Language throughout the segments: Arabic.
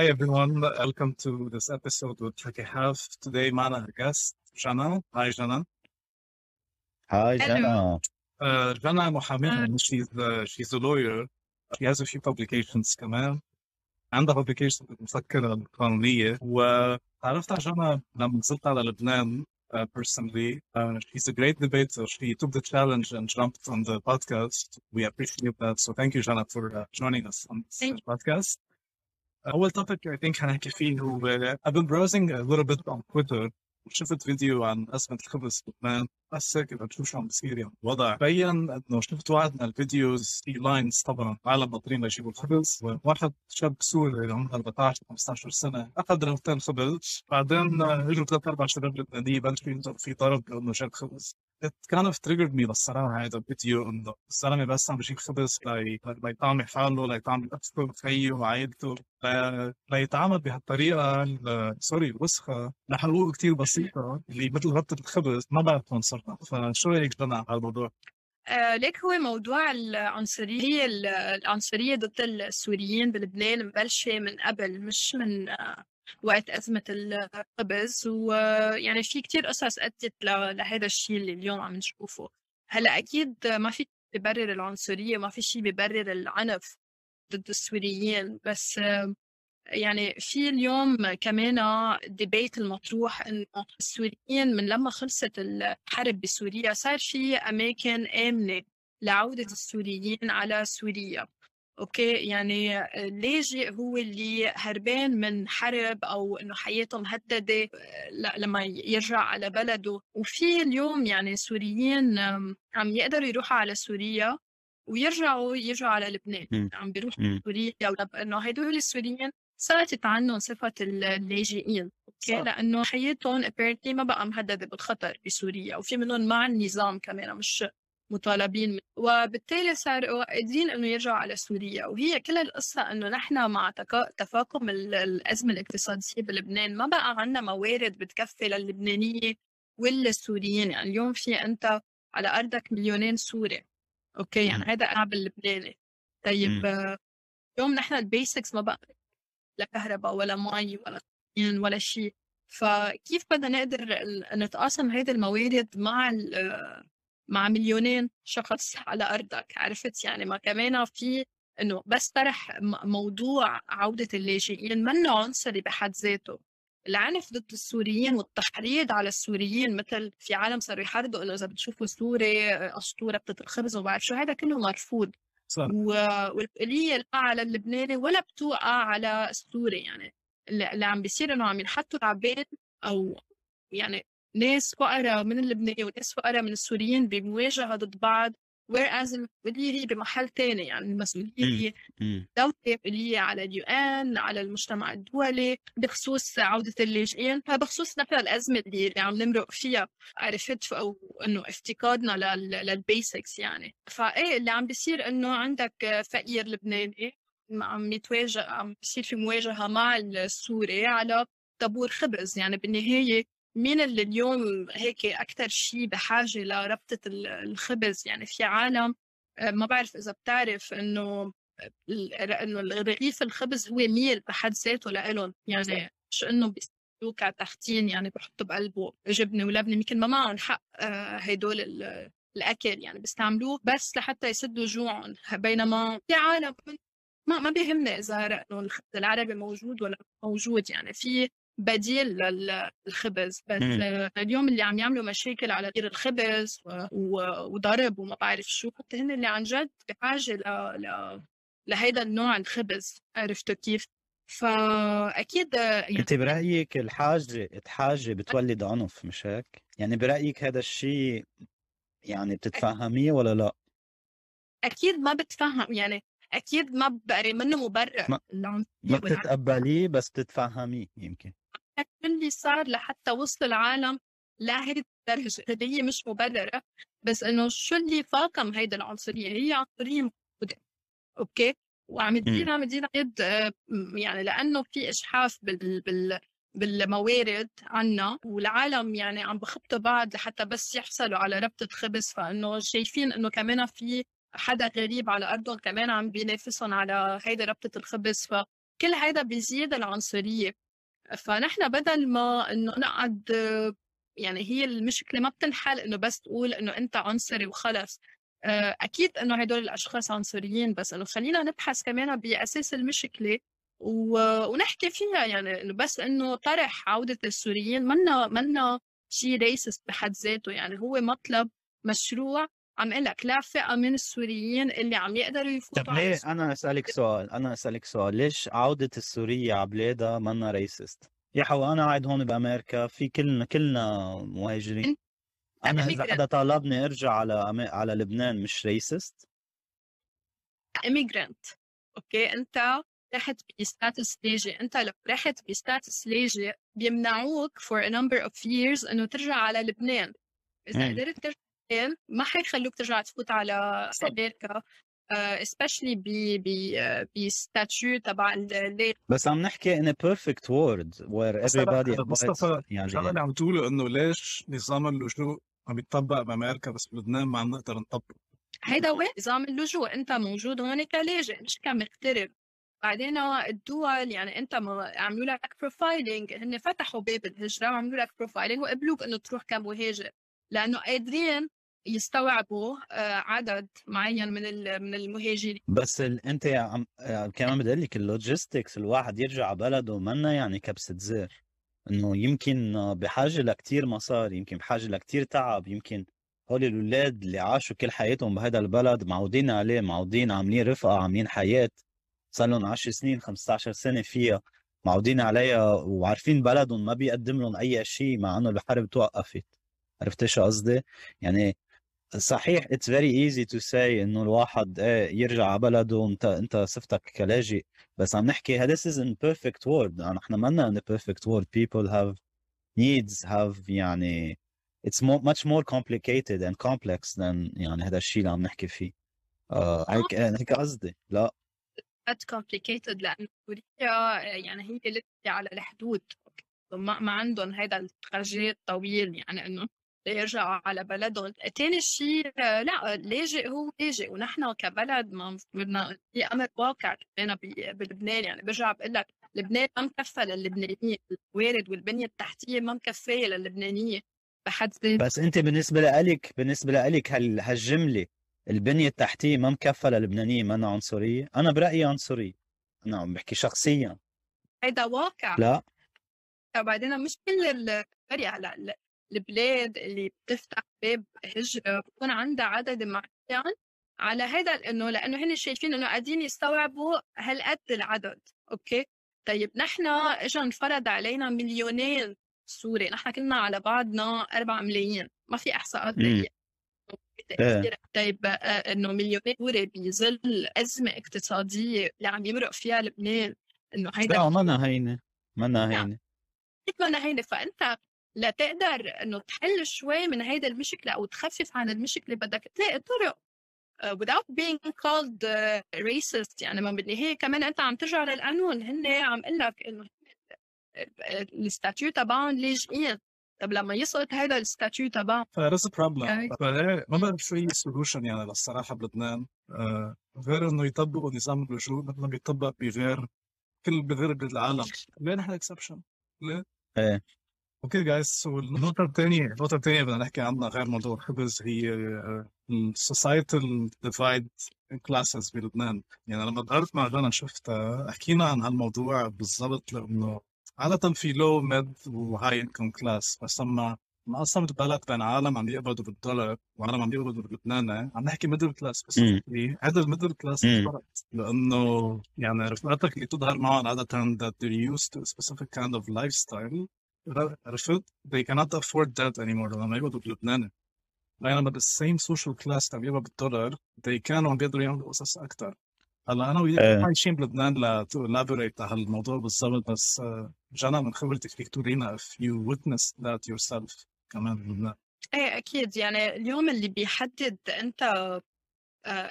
Hi everyone, welcome to this episode with Tricky Half. Today معنا guest Jana. Hi Jana. هاي Hello. جنى Uh, Jana محامية Hi. she's uh, she's a lawyer. She has a few publications كمان. عندها publications بالمفكرة القانونية وتعرفت على جنى لما نزلت على لبنان uh, personally. Uh, she's a great debater. She took the challenge and jumped on the podcast. We appreciate that. So thank you Jana for uh, joining us on this Thank podcast. أول topic I think حنحكي فيه هو I've been browsing a little bit on Twitter. وشفت فيديو عن أزمة الخبز بلبنان بس هيك بشوف شو عم بصير يعني. الوضع بين إنه شفت واحد من ال videos في lines طبعا عالم ناطرين ليجيبوا الخبز وواحد شاب سوري عمره 14 15 سنة. أخذ رغفتين خبز. بعدين اجوا ثلاث أربع شباب لبنانيه بلشوا ينزلوا في ضرب لأنه جاب خبز. It kind of triggered me للصراحه هذا الفيديو انه الزلمه بس عم بجيب خبز لي- ليطعمي حاله ليطعمي اخته خيه وعائلته ليتعامل بهالطريقه ال- سوري الوسخه لحقوق كتير بسيطة اللي مثل غطة الخبز ما بعرف صرنا فشو رأيك جنى على الموضوع؟ آه ليك هو موضوع العنصرية العنصرية ضد السوريين بلبنان مبلشة من قبل مش من آه وقت أزمة الخبز ويعني في كتير قصص أدت لهذا الشيء اللي اليوم عم نشوفه. هلأ أكيد ما في شيء بيبرر العنصرية ما في شيء بيبرر العنف ضد السوريين بس يعني في اليوم كمان debate المطروح انه السوريين من لما خلصت الحرب بسوريا صار في أماكن آمنة لعودة السوريين على سوريا. أوكي يعني اللاجئ هو اللي هربان من حرب أو إنه حياته مهددة ل- لما يرجع على بلده وفي اليوم يعني سوريين عم يقدروا يروحوا على سوريا ويرجعوا يرجعوا على لبنان. عم بيروحوا. سوريا ولب- إنه هدول السوريين سقطت عنهم صفة اللاجئين أوكي. لأنه حياتهم apparently ما بقى مهددة بالخطر بسوريا وفي منهم مع النظام كمان مش مطالبين. وبالتالي صاروا قادرين إنه يرجعوا على سوريا. وهي كل القصة إنه نحن مع تفاقم ال- الأزمة الاقتصادية بلبنان. ما بقى عندنا موارد بتكفي للبنانية والسوريين. يعني اليوم في أنت على أرضك مليونين سوري. أوكي؟ يعني. هذا الشعب اللبناني. طيب اليوم نحن ال basics ما بقى لا كهرباء ولا مي ولا ولا شيء. فكيف بدنا نقدر نتقاسم هيدي الموارد مع مع مليونين شخص على أرضك عرفت؟ يعني ما كمان في إنه بس طرح موضوع عودة اللاجئين منه عنصري بحد ذاته؟ العنف ضد السوريين والتحريض على السوريين مثل في عالم صاروا يحرضوا إنه إذا بتشوفوا سوري اشطوره بتت الخبز وما بعرف شو هذا كله مرفوض. صح. و- والآلية لا على اللبناني ولا بتوقع على السوري يعني اللي اللي عم بيصير إنه عم ينحطوا تعبان أو يعني ناس فقراء من اللبناني وناس فقراء من السوريين بمواجهة ضد بعض whereas المسؤولية هي بمحل تاني يعني مم. دولة مسؤولية على ال UN على المجتمع الدولي بخصوص عودة اللاجئين. بخصوص نحن الأزمة اللي, عم نمرق فيها عرفت أو إنه افتقادنا لل- لل basics يعني. فإيه اللي عم بيصير إنه عندك فقير لبناني عم يتواجه عم بيصير في مواجهة مع السوري على طابور خبز. يعني بالنهاية مين اللي اليوم هيك أكثر شيء بحاجة لربطة ال- الخبز يعني في عالم آه، ما بعرف إذا بتعرف ال- إنه رغيف الخبز هو ميل بحد ذاته لإلهم. يعني مش إنه بيستعملوه كتختين يعني بحطوا بقلبه جبنة ولبنة يمكن ما معهم حق آه، هدول ال- الأكل يعني بيستعملوه بس لحتى يسدوا جوعهم. بينما في عالم ما ما بيهمني إذا انه الخبز العربي موجود ولا موجود. يعني في بديل للخبز. بس مم. اليوم اللي عم يعملوا مشاكل على غير الخبز و- و- وضرب وما بعرف شو. هن اللي عن جد بحاجة ل... ل... لهيدا النوع الخبز. عرفتوا كيف؟ فأكيد يعني أنت برأيك الحاجة الحاجة بتولد عنف مش هيك؟ يعني برأيك هذا الشيء يعني بتتفهميه ولا لا؟ أكيد ما بتفهم يعني أكيد ما بقى منه مبرر ما- ما. بتتقبليه بس بتتفهميه يمكن. شو اللي صار لحتى وصل العالم لهيدي الدرجة. هذه هي مش مبررة بس إنه شو اللي فاقم هيدي العنصرية؟ هي عنصرية موجودة. أوكي؟ وعم تزيد عم تزيد آه، يعني لأنه في إشحاف بال بال بالموارد عنا والعالم يعني عم بخبطوا بعض لحتى بس يحصلوا على ربطة خبز. فإنه شايفين إنه كمان في حدا غريب على ارضهم كمان عم بينافسهم على هيدي ربطة الخبز ف كل هذا بيزيد العنصرية. فنحن بدل ما إنه نقعد يعني هي المشكلة ما بتنحل إنه بس تقول إنه أنت عنصري وخلص. آه، أكيد إنه هدول الأشخاص عنصريين بس إنه خلينا نبحث كمان بأساس المشكلة و... ونحكي فيها يعني إنه بس إنه طرح عودة السوريين. منا منا شيء ريسست بحد ذاته يعني هو مطلب مشروع عم أقول لك لا فئة من السوريين اللي عم يقدروا يفوتوا طب ليه؟ أنا أسألك سؤال أنا أسألك سؤال. ليش عودة السورية على بلادها منا ريسست يا حو أنا قاعد هون بأمريكا في كلنا كلنا مهاجرين. أنا إذا حدا طالبني أرجع على على لبنان مش racist immigrant أوكي أنت رحت ب status لاجئ أنت لو رحت ب status لاجئ بيمنعوك for a number of years إنه ترجع على لبنان. إذا قدرت ترجع ما حيخلوك ترجع تفوت على أمريكا uh, especially ب ب ب status تبع اللاجئ بس عم نحكي in a perfect world where everybody مصطفى يعني اللي عم تقوله إنه ليش نظام اللجوء عم يتطبق بأمريكا بس بلبنان ما عم نقدر نطبقه؟ هيدا وين نظام اللجوء أنت موجود هون كلاجئ مش كمغترب بعدين الدول يعني أنت عملوا لك profiling هن فتحوا باب الهجرة وعملوا لك profiling وقبلوك إنه تروح كمهاجر لأنه قادرين يستوعبوا آه، عدد معين من من المهاجرين بس. انت عم كمان بدي أقول لك ال logistics الواحد يرجع بلده منا يعني كبسة زر إنه يمكن بحاجة لكتير مصاري يمكن بحاجة لكتير تعب يمكن هول الاولاد اللي عاشوا كل حياتهم بهذا البلد معودين عليه معودين عاملين رفقة عاملين حياة صار لهم 10 سنين 15 سنة فيها معودين عليها وعارفين بلدهم ما بيقدم لهم أي شيء مع إنه الحرب توقفت عرفت شو قصدي؟ يعني صحيح it's very easy to say إنه الواحد إيه يرجع على بلده انت أنت صفتك كلاجئ. بس عم نحكي this is in perfect world. نحن ما in a perfect world. People have needs have يعني it's more, much more complicated and complex than يعني هذا الشيء اللي عم نحكي فيه. هيك هيك قصدي لا. Complicated لأنه سوريا يعني هي اللي على الحدود. ما, ما عندهم هذا التراجيت الطويل يعني إنه ليرجعوا على بلدهم ثاني شيء لا لاجئ هو لاجئ ونحن كبلد ما بدنا في أمر واقع كمان بلبنان يعني برجع بقول لك لبنان ما مكفى للبنانيين الوارد والبنية التحتية ما مكفية للبنانيه بحد ذاتها. بس أنت بالنسبة لك بالنسبة لك هالجملة البنية التحتية ما مكفى للبنانيه ما عنصرية؟ أنا برأيي عنصرية. أنا عم بحكي شخصيا. هيدا واقع. لا. بعدين مش كل هلا البلاد اللي بتفتح باب هجرة بكون عندها عدد معين على هذا إنه لأنه هن شايفين إنه قاعدين يستوعبوا هالقد العدد. أوكي؟ طيب نحن اجى انفرض علينا مليونين سوري نحن كنا على بعضنا 4 ملايين. ما في احصاءات إيه. طيب آه، إنه مليونين سوري بظل أزمة اقتصادية اللي عم يمرق فيها لبنان إنه هيدا لا منا هينه منا هينه منا هينه فأنت لتقدر إنه تحل شوي من هيدا المشكلة أو تخفف عن المشكلة بدك تلاقي طرق uh, without being called uh, racist. يعني ما بالنهايه كمان أنت عم ترجع للقانون. هن عم أقول لك إنه ال status تبعهم لاجئين طب لما يسقط هذا ال status تبعهم. ف that's problem ما بعرف شو هي ال solution يعني للصراحة بلبنان. آه غير إنه يطبقوا نظام اللجوء مثل ما بيطبق بغير كل بغير بلاد العالم ليه نحن exception؟ ليه؟ إيه. okay guys والنقطة الثانية النقطة الثانية بدنا نحكي عنها غير موضوع الخبز هي ال societal divide classes بلبنان يعني لما دقرت مع جانا شفتها حكينا عن هالموضوع بالضبط لأنه عادة في low mid و high income class بس لما مقسمة البلد بين عالم عم يقبضوا بالدولار وعالم عم يقبضوا باللبناني عم نحكي middle class بس هذا ال middle class فرق لأنه يعني رفقاتك اللي تظهر معهم عادة that they're used to a specific kind of lifestyle عرفت؟ they cannot afford that anymore. لما يقبضوا بلبناني بينما بال same social class عم يقبض بالدولار they كانوا عم بيقدروا يعملوا قصص أكثر هلا أنا وياك. عايشين بلبنان ل to elaborate على الموضوع بالضبط بس آه، جانا من خبرتك فيك تورينا if you witness that yourself كمان بلبنان. إيه أكيد. يعني اليوم اللي بيحدد أنت آه،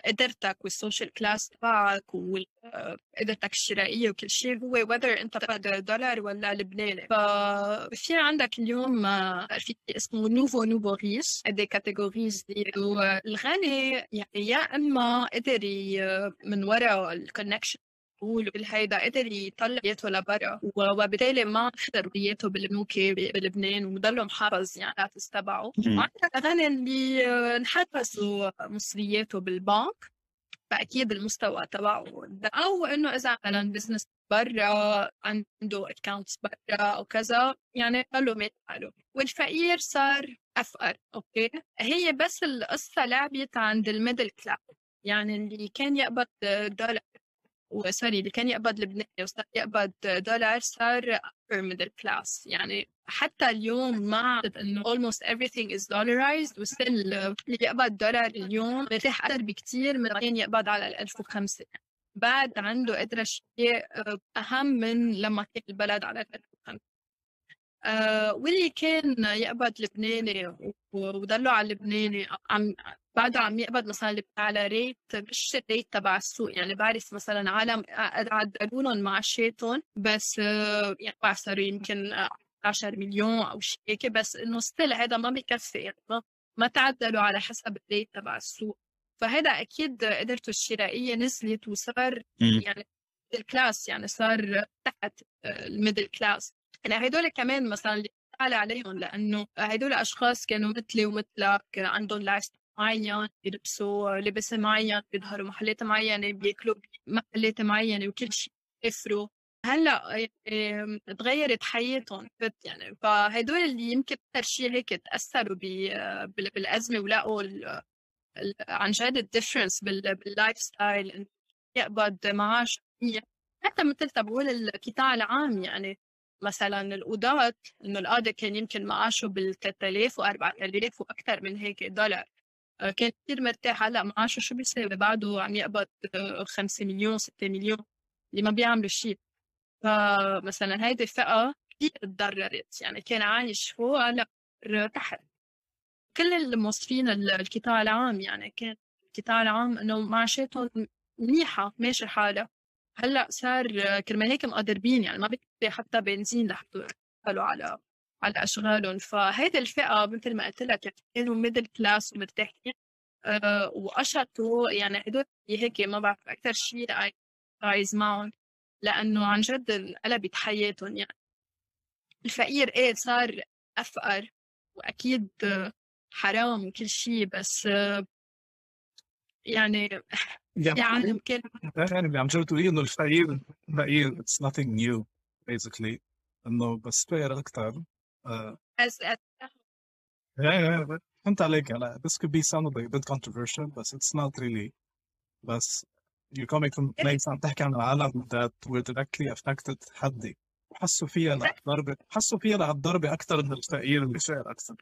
قدرتك وال social class تبعك وقدرتك الشرائية وكل شيء هو whether أنت دولار ولا لبناني. ففي عندك اليوم آه، في اسمه nouveau nouveau riche هذه categories الغني يعني يا إما قدر من وراء ال connection بقول بالهيدا قدر يطلع بيته لبرا وبالتالي ما خسر بيته بالبنوك بلبنان وضله محافظ يعني تبعه وعندك غني اللي انحبسوا مصرياته بالبنك فأكيد المستوى تبعه أو إنه إذا مثلا business برا عنده accounts برا أو كذا يعني ضلوا مات حاله والفقير صار أفقر okay؟ هي بس القصة لعبت عند ال middle class يعني اللي كان يقبض دولار و sorry اللي كان يقبض لبناني وصار يقبض دولار صار upper middle class. يعني حتى اليوم مع إنه almost everything is dollarized و still اللي بيقبض دولار اليوم مرتاح أكثر بكثير من كان يقبض على ال 1005 بعد عنده قدرة شيء أهم من لما كان البلد على ال 1005 آه واللي كان يقبض لبناني وضلوا على اللبناني عم بعده عم يقبض مثلا على rate مش ال rate تبع السوق يعني بعرف مثلا عالم عدلوا لهم معاشاتهم بس آه يعني صاروا يمكن 10 مليون أو شيء هيك بس إنه still هذا ما بكفي يعني ما تعدلوا على حسب ال rate تبع السوق. فهذا أكيد قدرته الشرائية نزلت وصار يعني ال class يعني صار تحت آه، ال middle class يعني هدول كمان مثلا اللي عليهم لأنه هدول أشخاص كانوا مثلي ومثلك عندهم life معين بيلبسوا لبس معين بيظهروا محلات معينة بياكلوا محلات معينة وكل شيء بيسافروا هلأ تغيرت حياتهم. يعني فهدول اللي يمكن أكثر شيء هيك تأثروا بالأزمة ولقوا عن جد ال difference بال lifestyle يقبض معاش. حتى مثل تبعول القطاع العام يعني مثلا القضاة إنه القاضي كان يمكن معاشه بال 3000 و 4000 وأكثر من هيك دولار. آه، كان كثير مرتاح. هلأ معاشه شو بيساوي؟ بعده عم يقبض 5 مليون 6 مليون اللي ما بيعملوا شيء. فمثلا هيدي الفئة كثير تضررت. يعني كان عايش فوق هلأ تحت. كل الموظفين القطاع العام يعني كان القطاع العام إنه معاشاتهم منيحة ماشي حالها. هلأ صار كرمال هيك مقدربين يعني ما بيكفي حتى بنزين لحتى يحصلوا على على أشغالهم. فهيدي الفئة مثل ما قلت لك كانوا middle class ومرتاحين أه وقشطوا يعني هدول هيك ما بعرف أكثر شيء عايز معهم لأنه عن جد انقلبت حياتهم. يعني الفقير إيه صار أفقر وأكيد حرام وكل شيء بس يعني يعني يعني اللي عم تجرب تقولي إنه الفقير فقير it's nothing new basically. إنه بس فقير أكثر uh, فهمت عليك. هلا this could be some of a bit controversial بس it's not really. بس you're coming from a place عم تحكي عن العالم that were directly affected حدي. وحسوا فيها للضربة حسوا فيها للضربة أكثر من الفقير اللي فقر أكثر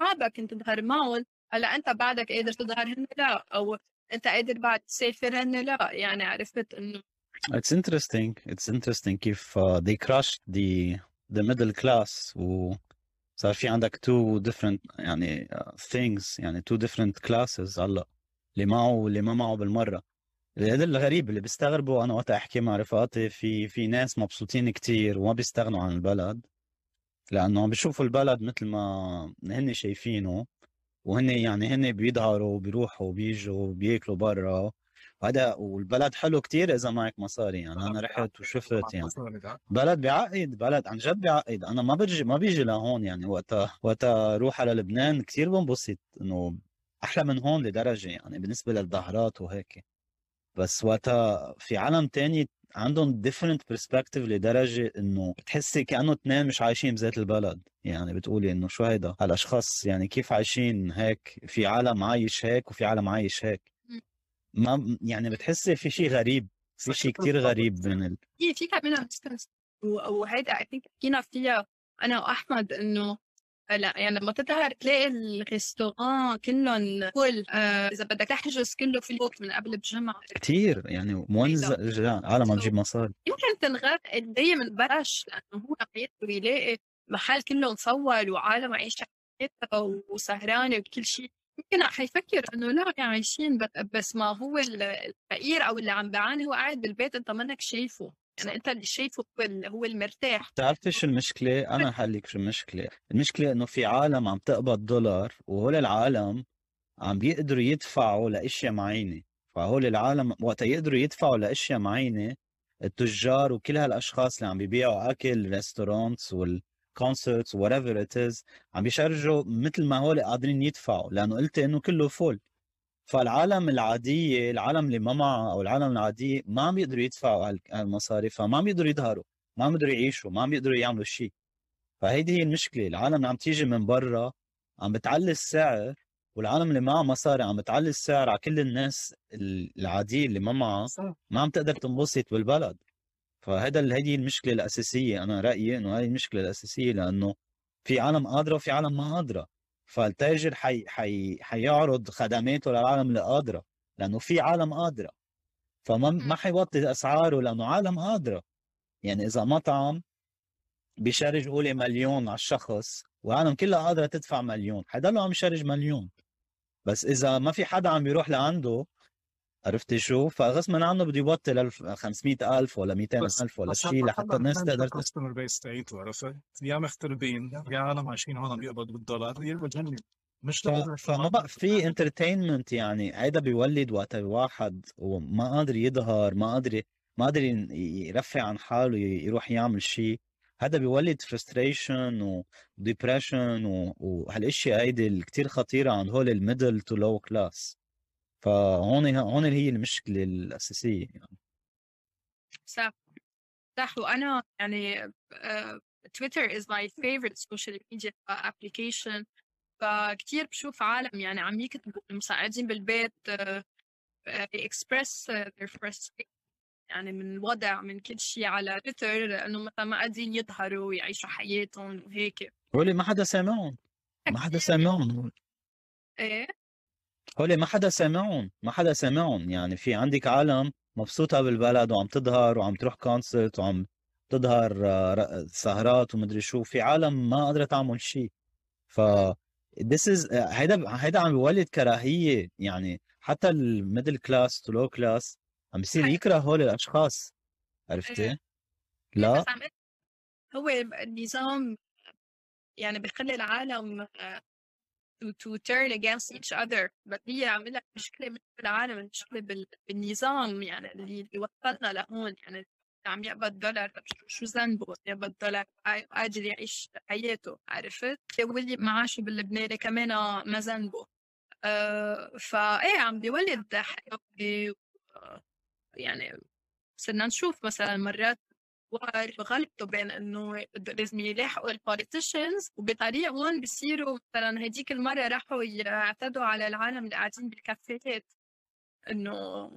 صعبة كنت تظهر معهم هلأ أنت بعدك قادر تظهر هن لا أو أنت قادر بعد تسافر هن لا يعني عرفت إنه It's interesting. It's interesting كيف uh, they crushed the the middle class و صار في عندك two different يعني uh, things يعني two different classes هلأ اللي معه واللي ما معه بالمرة. هذا الغريب اللي بيستغربوا أنا وقت أحكي مع رفقاتي في في ناس مبسوطين كتير وما بيستغنوا عن البلد لأنه عم بيشوفوا البلد مثل ما هن شايفينه. وهن يعني هن بيظهروا وبيروحوا وبيجوا وبياكلوا برا. وهذا والبلد حلو كتير إذا معك مصاري يعني. أنا رحت وشفت يعني. بلد بيعقد بلد عن جد بيعقد أنا ما بيجي ما بيجي لهون يعني. وقتها وقتها أروح على لبنان كتير بنبسط إنه أحلى من هون لدرجة يعني بالنسبة للظهرات وهيك. بس وقتها في عالم تاني عندهم different perspective لدرجة إنه بتحسي كأنه اثنين مش عايشين بذات البلد. يعني بتقولي إنه شو هيدا؟ هالأشخاص يعني كيف عايشين هيك؟ في عالم عايش هيك وفي عالم عايش هيك. ما يعني بتحسي في شيء غريب في شيء كتير غريب بين ال... في في كمان وهيدا اي ثينك حكينا فيها أنا وأحمد إنه لا يعني لما تظهر تلاقي الريستوران كلهم فل آه إذا بدك تحجز كله في الوقت من قبل بجمعة كثير يعني موزع عالم عم تجيب مصاري. يمكن تنغر هي من بلاش لأنه هو بده يلاقي محل كله مصور وعالم عايشه وسهرانة وكل شيء. يمكن حيفكر إنه لا عايشين بس ما هو الفقير أو اللي عم بيعاني هو قاعد بالبيت أنت منك شايفه. يعني انت اللي شايفه هو المرتاح. بتعرفي شو المشكلة؟ أنا حلك شو المشكلة. المشكلة إنه في عالم عم تقبض دولار وهول العالم عم بيقدروا يدفعوا لأشياء معينة. فهول العالم وقت يقدروا يدفعوا لأشياء معينة التجار وكل هالأشخاص اللي عم بيبيعوا أكل restaurants وال concerts whatever it is عم بي charge وا مثل ما هول قادرين يدفعوا. لأنه قلت إنه كله full فالعالم العاديه العالم اللي ما معها أو العالم العاديه ما عم بيقدروا يدفعوا هالمصاري فما عم بيقدروا يظهروا ما عم بيقدروا يعيشوا ما عم بيقدروا يعملوا شيء فهيدي هي المشكلة العالم اللي عم تيجي من برا عم بتعلي السعر والعالم اللي معها مصاري عم بتعلي السعر على كل الناس العاديه اللي ما معها ما عم تقدر تنبسط بالبلد. فهذا هذه المشكلة الأساسية أنا رأيي إنه هذه المشكلة الأساسية لأنه في عالم قادره وفي عالم ما قادره فالتاجر حي حي حيعرض خدماته للعالم اللي قادره لأنه في عالم قادره فما ما حيوطي أسعاره لأنه عالم قادره يعني إذا مطعم بيشارج قولي مليون على الشخص والعالم كلها قادره تدفع مليون حيضلوا عم يشارج مليون. بس إذا ما في حدا عم يروح لعنده عرفتي شو؟ فغصبا عنه بده يبطل 500 ألف ولا 200 ألف ولا شيء لحتى الناس تقدر الكاستمر بيس تاعيته عرفت؟ يا مغتربين يا عالم عايشين هون بيقبضوا بالدولار يربوا جنن مش فما بقى في entertainment يعني هيدا بيولد وقت الواحد وما قادر يظهر ما قادر ما قادر يرفع عن حاله يروح يعمل شيء هذا بيولد frustration و depression وهالإشياء هيدي كثير خطيرة عند هول ال middle to low class فهون هون هي المشكلة الأساسية يعني. صح. صح وأنا يعني Twitter is my favorite social media application فكتير بشوف عالم يعني عم يكتبوا المساعدين بالبيت express their frustration يعني من الوضع من كل شيء على تويتر لأنه مثلا ما قادرين يظهروا ويعيشوا حياتهم وهيك. هولي ما حدا سامعهم ما حدا سامعهم. إيه؟ هولي ما حدا سامعهم ما حدا سامعهم. يعني في عندك عالم مبسوطة بالبلد وعم تظهر وعم تروح concert وعم تظهر آه، سهرات ومدري شو. في عالم ما قادرة تعمل شيء. ف this is هيدا هيدا عم بيولد كراهية. يعني حتى ال middle class to low class عم بيصير يكره هول الأشخاص. عرفتي؟ إيه. لا هو النظام يعني بخلي العالم to turn against each other. بس هي عم لك مشكله مش بالعالم مشكلة بالنظام يعني اللي وصلنا لهون. يعني عم يقبض دولار. شو ذنبه؟ يقبض دولار. قادر يعيش حياته عرفت؟ واللي معاشه باللبناني كمان ما ذنبه. أه فايه عم بيولد حياة يعني صرنا نشوف مثلا مرات بغلطوا بين إنه لازم يلاحقوا البوليتيشنز وبطريقة هون بصيروا مثلا هديك المرة راحوا يعتدوا على العالم اللي قاعدين بالكافيهات. إنه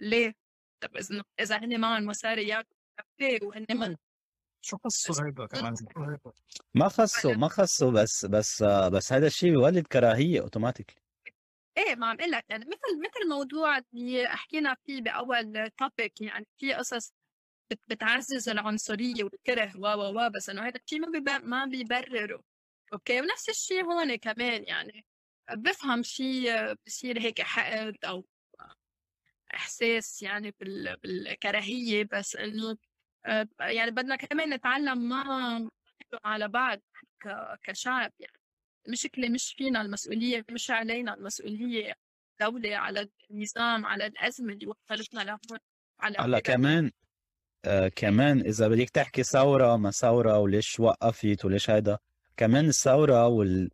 ليه؟ طب إذا إذا هن معهم مصاري ياكلوا كافيه وهن ما شو خصه هيدا كمان؟ ما خصه ما خصه بس بس بس هذا الشيء بيولد كراهية automatically إيه ما عم أقول لك يعني مثل مثل الموضوع اللي حكينا فيه بأول topic يعني في قصص بتعزز العنصرية والكره و و و بس إنه هذا الشيء ما ما بيبرره. أوكي؟ ونفس الشيء هون كمان يعني. بفهم شيء بصير هيك حقد أو إحساس يعني بالكراهية. بس إنه آه، يعني بدنا كمان نتعلم ما على بعض كشعب يعني. المشكلة مش فينا المسؤولية مش علينا المسؤولية. دولة على النظام على الأزمة اللي وصلتنا لهون على هلا كمان آه كمان إذا بدك تحكي ثورة ما ثورة وليش وقفت وليش هيدا؟ كمان الثورة وال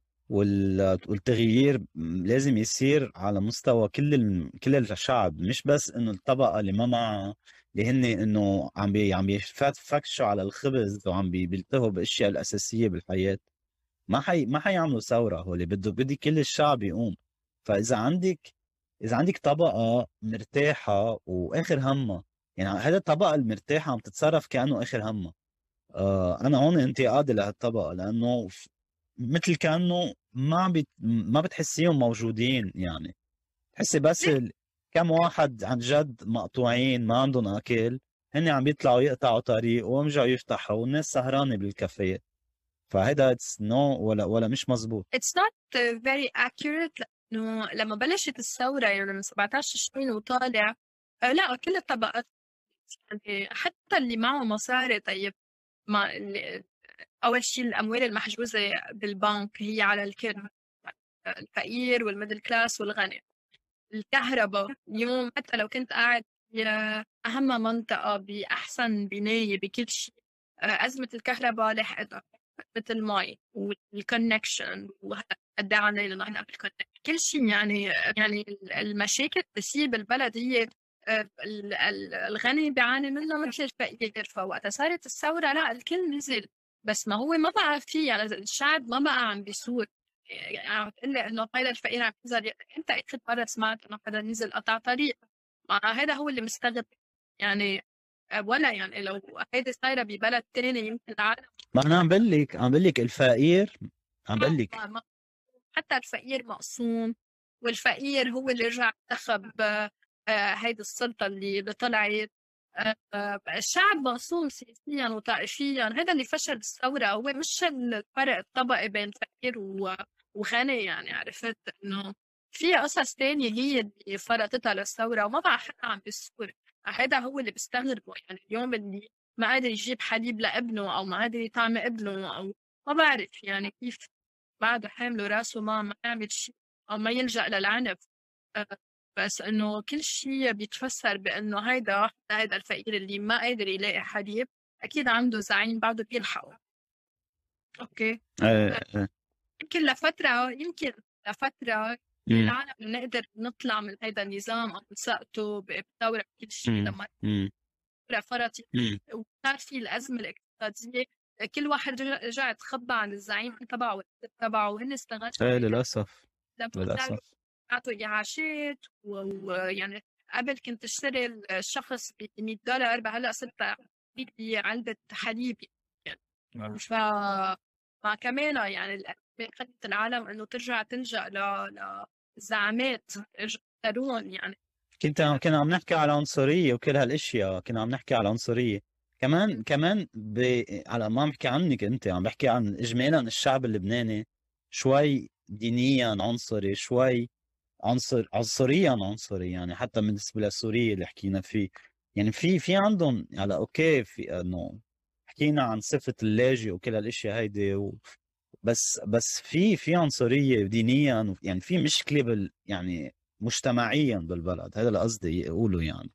والتغيير لازم يصير على مستوى كل ال... كل الشعب مش بس إنه الطبقة اللي ما معها اللي هن إنه عم بي عم يفكشوا على الخبز وعم بيلتهوا بالاشياء الأساسية بالحياة. ما حي ما حيعملوا ثورة هول بده بدي كل الشعب يقوم. فإذا عندك إذا عندك طبقة مرتاحة وآخر همها يعني هذا الطبقة المرتاحة عم تتصرف كأنه آخر همها. آه أنا هون انتقادي لهالطبقة لأنه مثل كأنه ما بت... ما بتحسيهم موجودين يعني. تحسي بس ال... كم واحد عن جد مقطوعين ما عندهم أكل هن عم بيطلعوا يقطعوا طريق ويرجعوا يفتحوا والناس سهرانة بالكافيه. فهيدا it's no no ولا ولا مش مزبوط. it's not very accurate لأنه لما بلشت الثورة يعني من 17 تشرين وطالع آه، لا كل الطبقات يعني حتى اللي معه مصاري طيب ما أول شيء الأموال المحجوزة بالبنك هي على الكل الفقير وال middle class والغني. الكهرباء اليوم حتى لو كنت قاعد أهم منطقة بأحسن بناية بكل شيء آه، أزمة الكهرباء لحقتها مثل المي وال connection وقد إيه عنا نحن كل شيء يعني يعني المشاكل اللي بالبلد هي الغني بيعاني منها مثل الفقير فوقتها صارت الثورة لا الكل نزل بس ما هو ما بقى في يعني الشعب ما بقى عم بيسود يعني عم تقول لي إنه هيدا الفقير عم ينزل أنت آخر مرة سمعت إنه حدا نزل قطع طريق؟ مع هذا هو اللي مستغرب يعني ولا يعني لو هيدي صايرة ببلد ثاني يمكن العالم. ما أنا عم بقول لك عم بقول لك الفقير عم بقول لك حتى الفقير مقسوم والفقير هو اللي رجع انتخب آه، هيدي السلطة اللي طلعت آه، الشعب مقسوم سياسيا وطائفيا هذا اللي فشل الثورة. هو مش الفرق الطبقي بين فقير وغني يعني عرفت؟ إنه في قصص تانية هي اللي فرضتها للثورة وما بقى حدا عم بيصور هذا هو اللي بيستغربه يعني اليوم اللي ما قادر يجيب حليب لابنه أو ما قادر يطعم ابنه أو ما بعرف يعني كيف بعده حامله راسه ما ما يعمل شيء أو ما يلجأ للعنف. آه، بس إنه كل شيء بيتفسر بإنه هيدا هيدا الفقير اللي ما قادر يلاقي حليب أكيد عنده زعيم بعده بيلحقه. أوكي؟ إيه يمكن لفترة يمكن لفترة العالم نقدر نطلع من هذا النظام أو نسقطه بثوره كل شيء لما فرطت وصار في الأزمة الاقتصادية كل واحد رجع تخبى عن الزعيم تبعه تبعه وهن استغلوا إيه للأسف. للأسف. اعطوا اعاشات ويعني قبل كنت تشتري الشخص ب 100 دولار هلا صرت بعلبه حليب يعني. ف ما كمان يعني خلت العالم إنه ترجع تلجأ لزعامات يختارون يعني. كنت كنا عم نحكي على عنصرية وكل هالأشياء كنا عم نحكي على عنصرية. كمان كمان ب... على ما عم بحكي عنك أنت عم بحكي عن اجمالا الشعب اللبناني شوي دينيا عنصري شوي عنصر عنصريا عنصري يعني حتى بالنسبة لسوريا اللي حكينا فيه. يعني في في عندهم على أوكي في إنه حكينا عن صفة اللاجئ وكل هالأشياء هيدي و... بس بس في في عنصرية دينيا يعني في مشكلة بال يعني مجتمعيا بالبلد. هذا اللي قصدي يقوله يعني.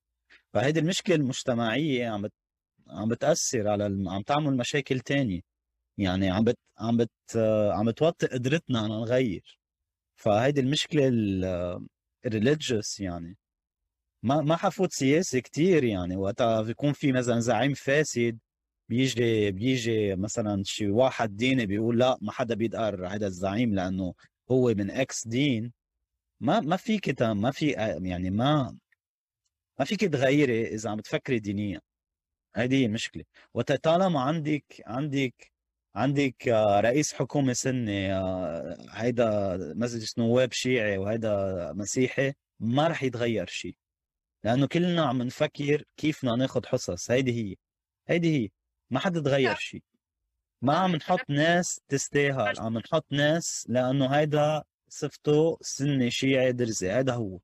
فهيدي المشكلة المجتمعية عم بت... عم بتأثر على الم... عم تعمل مشاكل تانية. يعني عم بت... عم بت... عم بتوطي قدرتنا ان نغير. فهيدي المشكلة الريليجيوس يعني. ما ما حفوت سياسي كتير يعني. وقتها بيكون في مثلا زعيم فاسد بيجي بيجي مثلا شي واحد ديني بيقول لا ما حدا بيدقر هذا الزعيم لأنه هو من إكس دين. ما ما فيك ما في يعني ما ما فيك تغيري إذا عم تفكري دينيا. هذه هي المشكلة. وطالما عندك عندك عندك آه، رئيس حكومة سني آه، هيدا مجلس نواب شيعي وهيدا مسيحي ما رح يتغير شيء لأنه كلنا عم نفكر كيف بدنا ناخذ حصص. هيدي هي. هيدي هي. ما حدا تغير شيء ما عم نحط ناس تستاهل. عم نحط ناس لأنه هيدا صفته سني شيعي درزي. هيدا هو.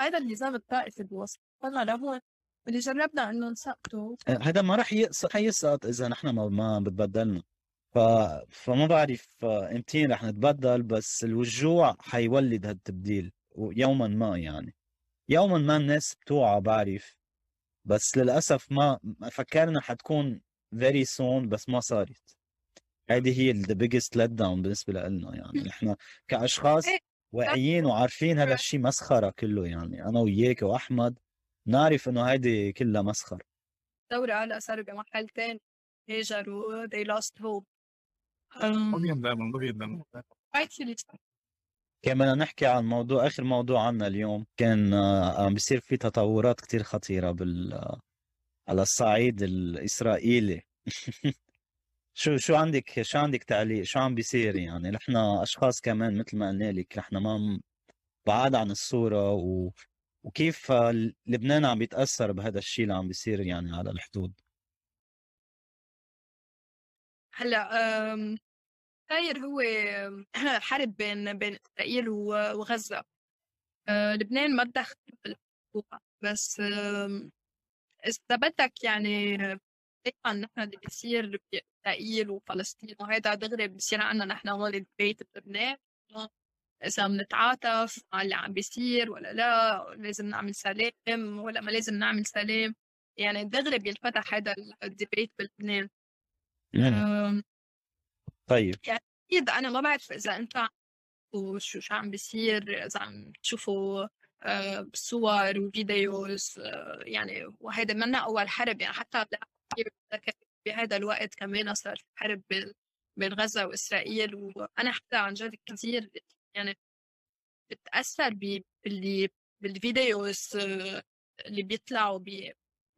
هيدا النظام الطائفي اللي وصلنا لهون اللي جربنا إنه نسقطه. هذا ما راح يسقط حيسقط إذا نحن ما ما بتبدلنا. ف... فما بعرف امتين رح نتبدل بس الوجوع حيولد هالتبديل يوما ما يعني. يوما ما الناس بتوعى بعرف. بس للأسف ما فكرنا حتكون very soon بس ما صارت. هذه هي the biggest let down بالنسبة لنا يعني. نحن كأشخاص إيه. واعيين وعارفين هذا الشيء مسخرة كله يعني. أنا وياك وأحمد نعرف إنه هيدي كلها مسخر. الثورة هلا صاروا بمحل ثاني هاجروا they lost hope. ما بيندموا ما بيندموا كان بدنا نحكي عن موضوع آخر موضوع عنا اليوم. كان آه، عم بيصير في تطورات كتير خطيرة بال آه، على الصعيد الإسرائيلي. شو شو عندك شو عندك تعليق؟ شو عم بيصير يعني؟ نحن أشخاص كمان مثل ما قلنا لك نحن ما بعاد عن الصورة و وكيف لبنان عم بيتأثر بهذا الشيء اللي عم بيصير يعني على الحدود؟ هلأ صاير هو حرب بين بين إسرائيل وغزة. أه، لبنان ما تدخل بس إذا بدك يعني نحن اللي بيصير بإسرائيل وفلسطين وهذا دغري بصير عنا نحن هون البيت بلبنان. إذا بنتعاطف مع اللي عم بيصير ولا لا لازم نعمل سلام ولا ما لازم نعمل سلام. يعني دغري بينفتح هذا الديبيت بلبنان. يعني. طيب. أكيد أنا ما بعرف إذا انت وشو شو عم بيصير إذا عم تشوفوا آه، صور وفيديوز آه، يعني وهيدا منا أول حرب. يعني حتى بهذا الوقت كمان صار حرب بين غزة وإسرائيل وأنا حتى عن جد كثير يعني بتأثر باللي بالفيديوز آه، اللي بيطلعوا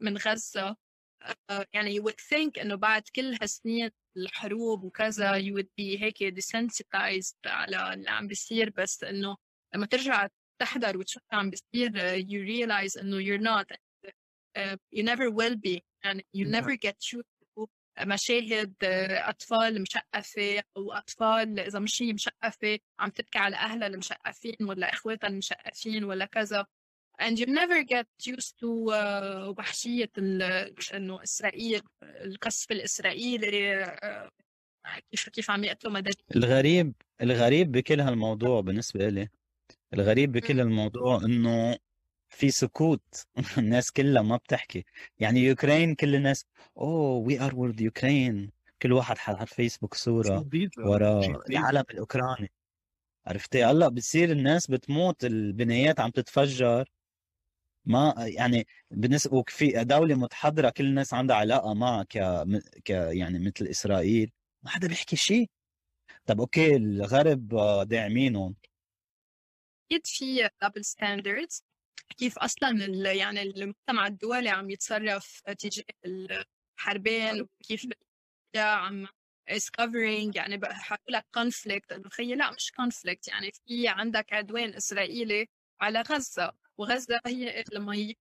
من غزة. يعني you would think إنه بعد كل هالسنين الحروب وكذا you would be هيك desensitized على اللي عم بيصير بس إنه لما ترجع تحضر وتشوف عم بيصير you realize إنه you're not uh, you never will be and you never get to مشاهد أطفال مشقفة أو أطفال إذا مش هي مشقفة عم تبكي على أهلها المشقفين ولا إخواتها المشقفين ولا كذا. And you never get used to uh, وحشية إنه إسرائيل القصف الإسرائيلي uh, كيف كيف عم يقتلوا مدنيين الغريب الغريب بكل هالموضوع بالنسبة لي الغريب بكل الموضوع إنه في سكوت. الناس كلها ما بتحكي. يعني يوكرين كل الناس oh we are worried Ukraine كل واحد حط على الفيسبوك صورة ورا العلم الأوكراني. عرفتي؟ هلأ بتصير الناس بتموت البنايات عم تتفجر. ما يعني بالنسبة وفي دولة متحضرة كل الناس عندها علاقة معها ك... ك يعني مثل إسرائيل. ما حدا بيحكي شيء طب أوكي الغرب داعمينهم أكيد في دبل ستاندردز كيف أصلا يعني المجتمع الدولي عم يتصرف تجاه الحربين وكيف عم is covering يعني حقول لك conflict. إنه خيي لا مش conflict يعني في عندك عدوان إسرائيلي على غزة وغزة هي لما هي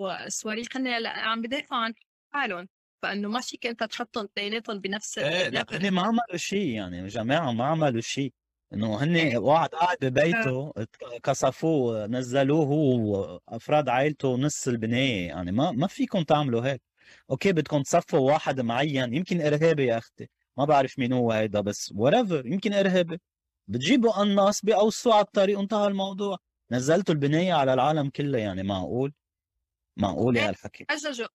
والصواريخ هن عم بدافعوا عن حالهم. فإنه ما فيك أنت تحطهم اثنيناتهم بنفس إيه لا ما عملوا شيء يعني جماعة ما عملوا شيء. إنه هن إيه. واحد قاعد ببيته قصفوه نزلوه هو وأفراد عائلته نص البناية. يعني ما ما فيكم تعملوا هيك. أوكي بدكم تصفوا واحد معين. يمكن إرهابي يا أختي. ما بعرف مين هو هيدا بس وريفر يمكن إرهابي. بتجيبوا قناص بيقوصوا على الطريق وانتهى الموضوع. نزلتوا البنية على العالم كله يعني معقول؟ معقول يا الحكي. بيتحججوا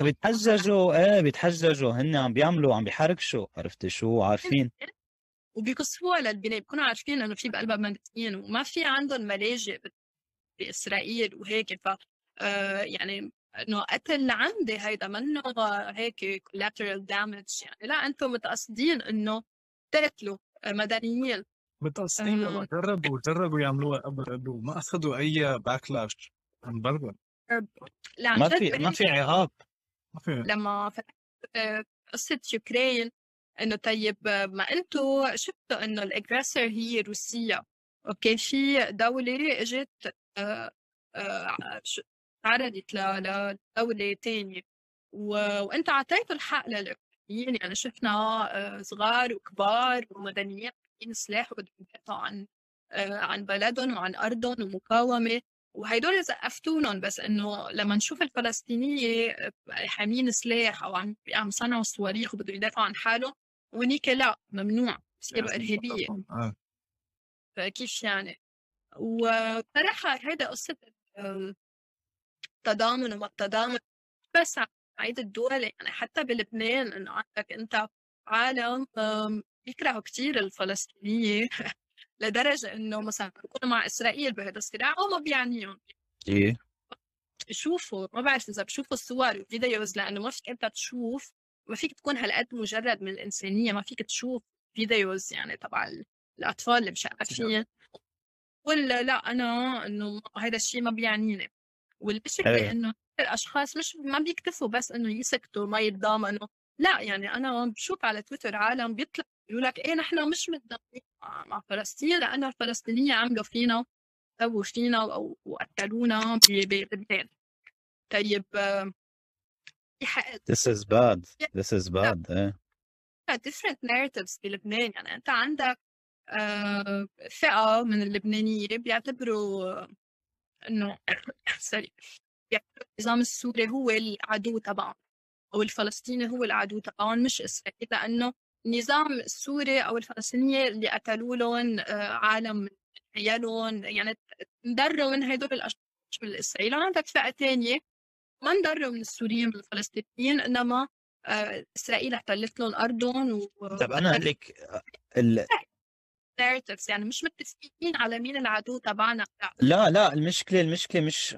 بيتحججوا إيه بيتحججوا هن عم بيعملوا عم بيحركشوا. عرفتي شو؟ عارفين. وبيقصفوها للبناء بيكونوا عارفين إنه في بقلبها مدنيين وما في عندهم ملاجئ بإسرائيل وهيك. ف آه يعني إنه قتل عمدي هيدا منه هيك collateral damage يعني. لا أنتم متقصدين إنه تقتلوا مدنيين. متقصدين آه. جربوا جربوا يعملوها قبل وما أخذوا أي باكلاش من برا. لا ما في ما في عقاب. ما في. لما فتحت آه، قصة يوكرين إنه طيب ما أنتم شفتوا إنه الاجريسور هي روسيا أوكي في دولة إجت آه، تعرضت لدولة تانية. وأنت أعطيتوا الحق للاوكرانيين يعني شفنا صغار وكبار ومدنيين سلاح وبدهم يدافعوا عن آه، عن بلدهم وعن أرضهم ومقاومة. وهيدول زقفتونهم بس إنه لما نشوف الفلسطينية آه، حاملين سلاح أو عم عم صنعوا صواريخ وبدهم يدافعوا عن حالهم ونيك لا ممنوع. بصيروا ارهابيه آه. فكيف يعني؟ وصراحه هيدا قصة التضامن وما التضامن. بس عيد الدول يعني حتى بلبنان إنه عندك أنت عالم بيكرهوا كثير الفلسطينية لدرجة إنه مثلا بيكونوا مع إسرائيل بهذا الصراع وما بيعنيهم. إيه؟ شوفوا ما بعرف إذا بشوفوا الصور والفيديوز لأنه ما فيك أنت تشوف ما فيك تكون هالقد مجرد من الإنسانية ما فيك تشوف فيديوز يعني تبع الأطفال اللي مشقفين ولا لا أنا إنه هذا الشيء ما بيعنيني. والمشكلة إيه. إنه الأشخاص مش ما بيكتفوا بس إنه يسكتوا ما يتضامنوا. لا يعني أنا بشوف على تويتر عالم بيطلع يقول لك إيه نحن مش متضامنين مع فلسطين لأن الفلسطينيين عملوا فينا سووا فينا وقتلونا بلبنان طيب This is bad. This is bad. إيه. Different narratives بلبنان يعني أنت عندك فئة من اللبنانية بيعتبروا إنه سوري النظام السوري هو العدو تبعهم أو الفلسطيني هو العدو تبعهم مش اسرائيل لأنه النظام السوري أو الفلسطينية اللي قتلوا لهم آه، عالم من عيالهم. يعني انضروا من هدول الأشخاص بالاسرائيليين عندك فئة ثانية ما انضروا من السوريين بالفلسطينيين إنما آه، إسرائيل احتلت لهم ارضهم و طب أنا أقول لك ال... narratives يعني مش متفقين على مين العدو تبعنا. لا لا المشكلة المشكلة مش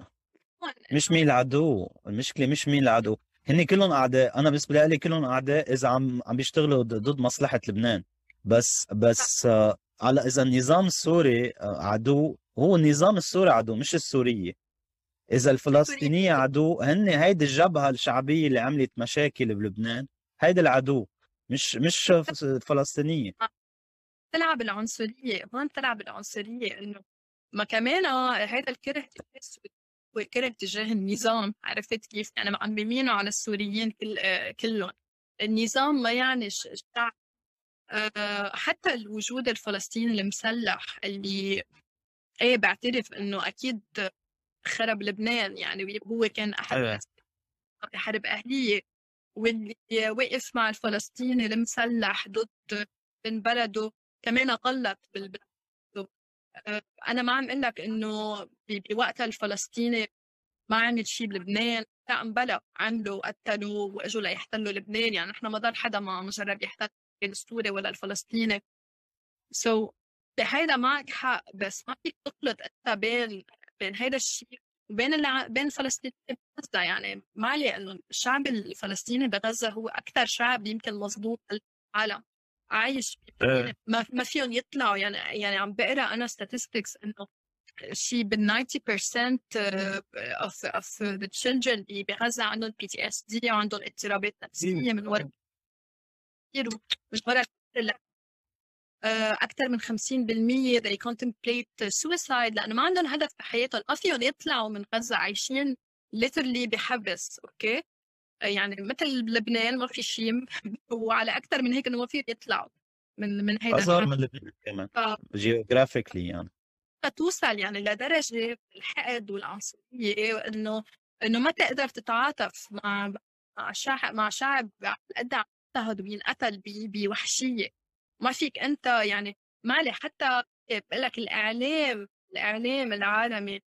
مش مين العدو المشكلة مش مين العدو. هن كلهم أعداء أنا بالنسبة لي كلهم أعداء إذا عم عم بيشتغلوا ضد مصلحة لبنان. بس بس آه على إذا النظام السوري آه عدو هو النظام السوري عدو مش السورية. إذا الفلسطينية عدو هن هيدي الجبهة الشعبية اللي عملت مشاكل بلبنان هيدي العدو مش مش الفلسطينيه تلعب العنصرية هون تلعب العنصرية؟ إنه ما كمان هذا الكره وكره تجاه النظام عرفت كيف؟ يعني عم بيمينوا على السوريين كل كلهم. النظام ما يعني الشعب آه، حتى الوجود الفلسطيني المسلح اللي إيه بعترف إنه أكيد خرب لبنان يعني هو كان أحد أيوة. حرب أهلية واللي وقف مع الفلسطيني المسلح ضد من بلده كمان غلط بالبلد آه، أنا ما عم أقول لك إنه بوقتها الفلسطيني ما عمل شيء بلبنان لا بلا عملوا قتلوا وإجوا ليحتلوا لبنان يعني نحن ما ضل حدا ما مجرب يحتل السوري ولا الفلسطيني سو so, بهيدا معك حق بس ما فيك تخلط إنت بين بين هيدا الشيء وبين اللي بين فلسطين بغزة. يعني معلي انه الشعب الفلسطيني بغزة هو أكثر شعب يمكن مظلوم بالعالم عايش إيه. ما ما فيهم يطلعوا. يعني يعني عم بقرأ أنا statistics إنه شيء بال 90% of of the children اللي بغزة عندهم PTSD وعندهم اضطرابات نفسية من وراء من وراء أكثر من 50% they contemplate suicide. لأنه ما عندهم هدف في حياتهم ما فيهم يطلعوا من غزة عايشين literally بحبس أوكي؟ يعني مثل لبنان ما في شيء وعلى أكثر من هيك إنه ما في يطلعوا من من هيدا أصغر من لبنان كمان. geographically يعني. توصل يعني لدرجة الحقد والعنصرية انه إنه ما تقدر تتعاطف مع مع شعب مع شعب قد عم وينقتل بوحشية. ما فيك أنت يعني مالي حتى بقول لك الإعلام الإعلام العالمي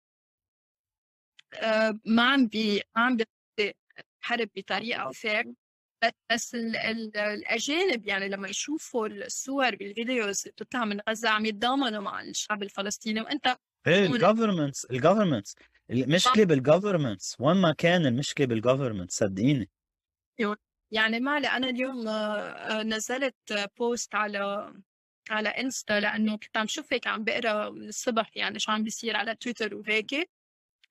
آه، ما عم بي ما عم حرب بطريقة fair بس ال ال الأجانب يعني لما يشوفوا الصور بالفيديوز اللي بتطلع من غزة عم يتضامنوا مع الشعب الفلسطيني. وأنت إيه الجفرمنتس الجفرمنتس المشكلة بالجفرمنتس وين ما كان المشكلة بالجفرمنتس صدقيني. يعني معلي أنا اليوم آه، نزلت post على على Insta لأنه كنت عم شوف هيك عم بقرأ من الصبح يعني شو عم بيصير على تويتر وهيك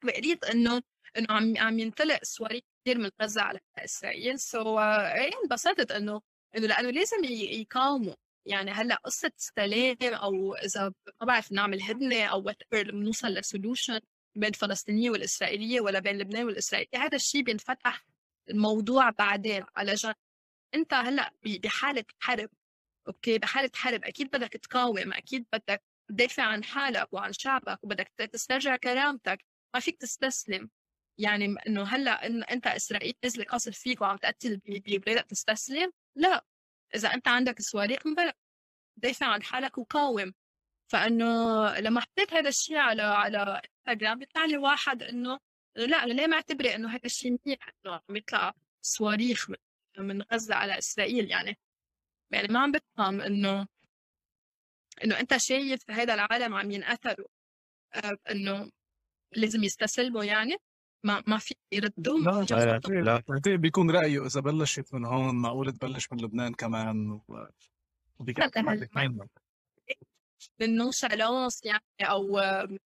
وقريت إنه إنه عم عم ينطلق صواريخ كثير من غزة على إسرائيل. so so, uh, انبسطت إنه إنه لأنه لازم يقاوموا. يعني هلأ قصة سلام أو إذا ما بعرف نعمل هدنة أو what بنوصل ل solution بين الفلسطينيه والإسرائيلية ولا بين لبنان والإسرائيلية هذا الشيء بينفتح الموضوع بعدين على جنب أنت هلأ بحالة حرب أوكي؟ بحالة حرب. أكيد بدك تقاوم أكيد بدك تدافع عن حالك وعن شعبك وبدك تسترجع كرامتك. ما فيك تستسلم. يعني إنه هلأ إن أنت إسرائيل نزل قصف فيك وعم تقتل ببلادك تستسلم؟ لا. إذا أنت عندك صواريخ دافع عن حالك وقاوم. فإنه لما حطيت هذا الشيء على على انستغرام بيطلع لي واحد إنه لا أنا ليه معتبره إنه هذا الشيء منيح إنه عم يطلع صواريخ من غزة على إسرائيل يعني. يعني ما عم بفهم إنه إنه أنت شايف هذا العالم عم ينقتلوا آه، إنه لازم يستسلموا يعني؟ ما ما في يردوا لا لا لا. بيكون رأيه إذا بلشت من هون معقول تبلش من لبنان كمان و... من نونشالانس يعني أو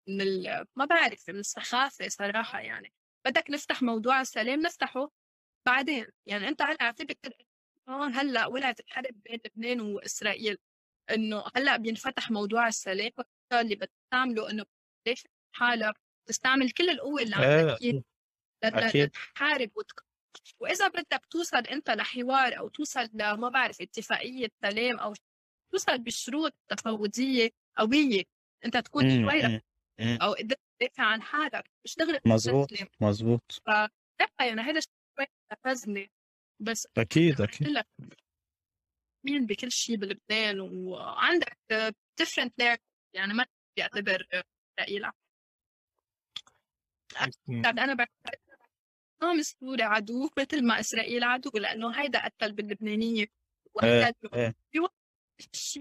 من ال... ما بعرف من السخافة صراحة يعني. بدك نفتح موضوع السلام نفتحه بعدين. يعني أنت هلأ اعتبر هون هلأ ولعت الحرب بين لبنان وإسرائيل إنه هلأ بينفتح موضوع السلام اللي بتعمله إنه ليش حالك تستعمل كل القوة اللي عندك إيه أكيد. تحارب. وإذا بدك توصل أنت لحوار أو توصل لما بعرف اتفاقية سلام أو توصل بشروط تفاوضيه قوية. أنت تكون شوي أو قدرت تدافع عن حالك مش دغري مزبوط مزبوط. ف يعني هذا شوي نفذني بس أكيد أكيد. مين بكل شيء بلبنان وعندك different narrative يعني ما بيعتبر إسرائيل يعني أنا بعتبر نظام السوري عدو مثل ما إسرائيل عدو لأنه هيدا قتل شيء إنه مش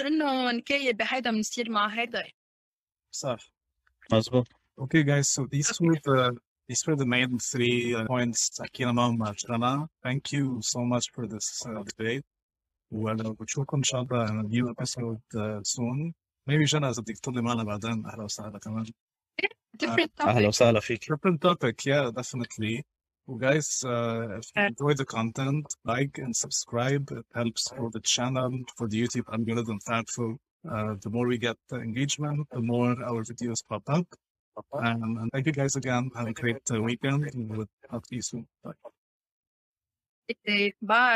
إنه نكايد بهيدا بنصير مع هيدا صح. مظبوط Okay, guys. So these were the these were the main three uh, points حكينا معهم مع جنى. Thank you so much for this uh, debate. وبشوفكم إن شاء الله in a new episode uh, soon. Maybe جنى إذا بدك تطلعي معنا بعدين أهلا وسهلا كمان. different أهلا topic وسهلا فيك Different topic, yeah, definitely. Well, guys, uh, if you Uh, enjoy the content, like and subscribe. It helps for the channel, for the YouTube algorithm. Thankful. Uh, the more we get the engagement, the more our videos pop up. Um, and thank you guys again. Have a great uh, weekend. And we'll talk to you soon. Bye. Bye